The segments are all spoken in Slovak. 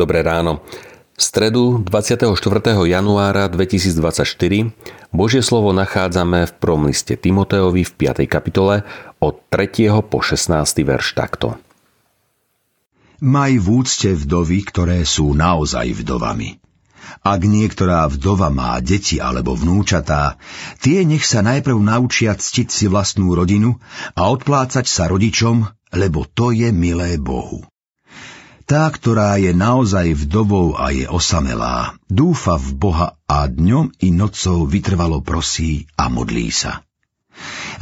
Dobré ráno. V stredu 24. januára 2024 Božie slovo nachádzame v prvom liste Timoteovi v 5. kapitole od 3. po 16. verš takto. Maj v úcte vdovy, ktoré sú naozaj vdovami. Ak niektorá vdova má deti alebo vnúčatá, tie nech sa najprv naučia ctiť si vlastnú rodinu a odplácať sa rodičom, lebo to je milé Bohu. Tá, ktorá je naozaj vdovou a je osamelá, dúfa v Boha a dňom i nocou vytrvalo prosí a modlí sa.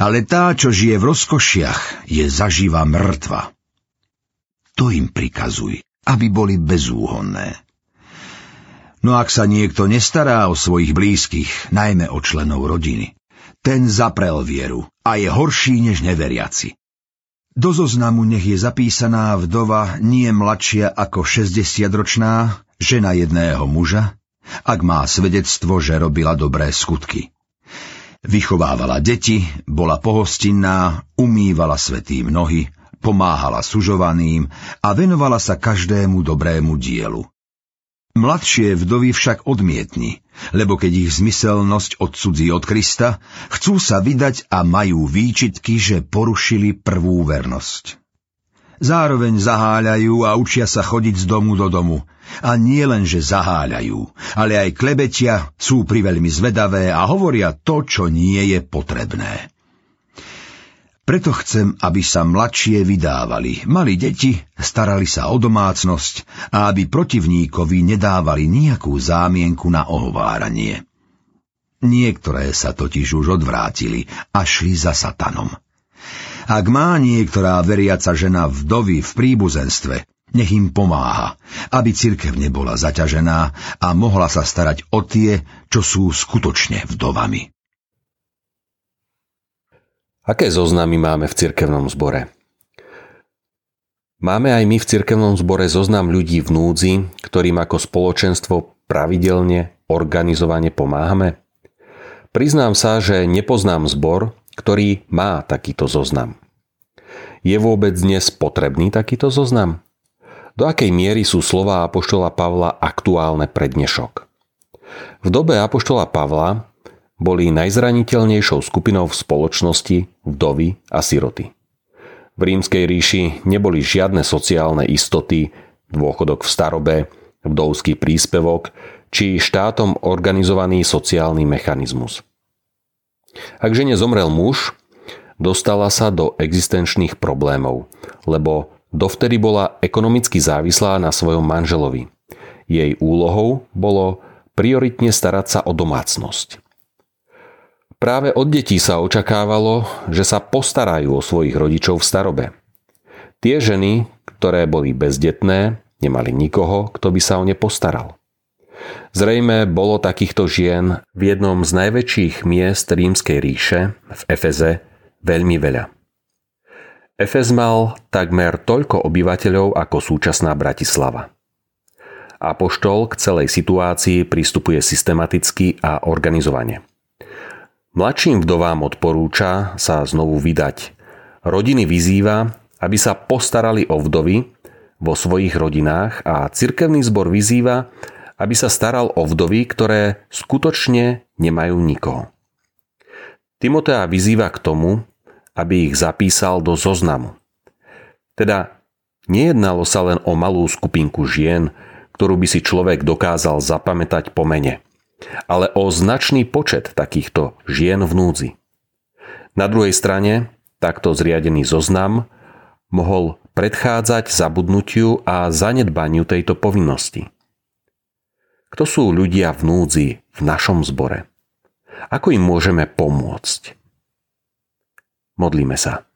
Ale tá, čo žije v rozkošiach, je zažíva mŕtva. To im prikazuj, aby boli bezúhonné. No ak sa niekto nestará o svojich blízkych, najmä o členov rodiny, ten zaprel vieru a je horší než neveriaci. Do zoznamu nech je zapísaná vdova nie mladšia ako 60-ročná, žena jedného muža, ak má svedectvo, že robila dobré skutky. Vychovávala deti, bola pohostinná, umývala svetým nohy, pomáhala sužovaným a venovala sa každému dobrému dielu. Mladšie vdovy však odmietni, lebo keď ich zmyselnosť odsudzí od Krista, chcú sa vydať a majú výčitky, že porušili prvú vernosť. Zároveň zaháľajú a učia sa chodiť z domu do domu. A nie len, že zaháľajú, ale aj klebetia, sú priveľmi zvedavé a hovoria to, čo nie je potrebné. Preto chcem, aby sa mladšie vydávali, mali deti, starali sa o domácnosť a aby protivníkovi nedávali nejakú zámienku na ohováranie. Niektoré sa totiž už odvrátili a šli za satanom. Ak má niektorá veriaca žena vdovy v príbuzenstve, nech im pomáha, aby cirkev nebola zaťažená a mohla sa starať o tie, čo sú skutočne vdovami. Aké zoznamy máme v cirkevnom zbore? Máme aj my v cirkevnom zbore zoznam ľudí v núdzi, ktorým ako spoločenstvo pravidelne, organizovane pomáhame? Priznám sa, že nepoznám zbor, ktorý má takýto zoznam. Je vôbec dnes potrebný takýto zoznam? Do akej miery sú slova Apoštola Pavla aktuálne pre dnešok? V dobe Apoštola Pavla boli najzraniteľnejšou skupinou v spoločnosti vdovy a siroty. V rímskej ríši neboli žiadne sociálne istoty, dôchodok v starobe, vdovský príspevok či štátom organizovaný sociálny mechanizmus. Ak žene zomrel muž, dostala sa do existenčných problémov, lebo dovtedy bola ekonomicky závislá na svojom manželovi. Jej úlohou bolo prioritne starať sa o domácnosť. Práve od detí sa očakávalo, že sa postarajú o svojich rodičov v starobe. Tie ženy, ktoré boli bezdetné, nemali nikoho, kto by sa o ne postaral. Zrejme bolo takýchto žien v jednom z najväčších miest rímskej ríše, v Efeze, veľmi veľa. Efez mal takmer toľko obyvateľov ako súčasná Bratislava. Apoštol k celej situácii pristupuje systematicky a organizovane. Mladším vdovám odporúča sa znovu vydať. Rodiny vyzýva, aby sa postarali o vdovy vo svojich rodinách a cirkevný zbor vyzýva, aby sa staral o vdovy, ktoré skutočne nemajú nikoho. Timotea vyzýva k tomu, aby ich zapísal do zoznamu. Teda nejednalo sa len o malú skupinku žien, ktorú by si človek dokázal zapamätať po mene – ale o značný počet takýchto žien v núdzi. Na druhej strane, takto zriadený zoznam mohol predchádzať zabudnutiu a zanedbaniu tejto povinnosti. Kto sú ľudia v núdzi v našom zbore? Ako im môžeme pomôcť? Modlíme sa.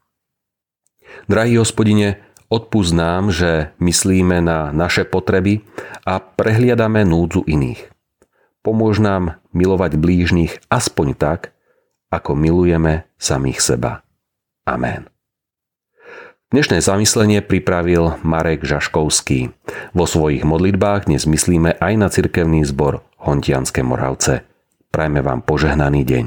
Drahý hospodine, odpúsť nám, že myslíme na naše potreby a prehliadame núdzu iných. Pomôž nám milovať blížnych aspoň tak, ako milujeme samých seba. Amen. Dnešné zamyslenie pripravil Marek Žaškovský. Vo svojich modlitbách dnes myslíme aj na cirkevný zbor Hontianske Moravce. Prajme vám požehnaný deň.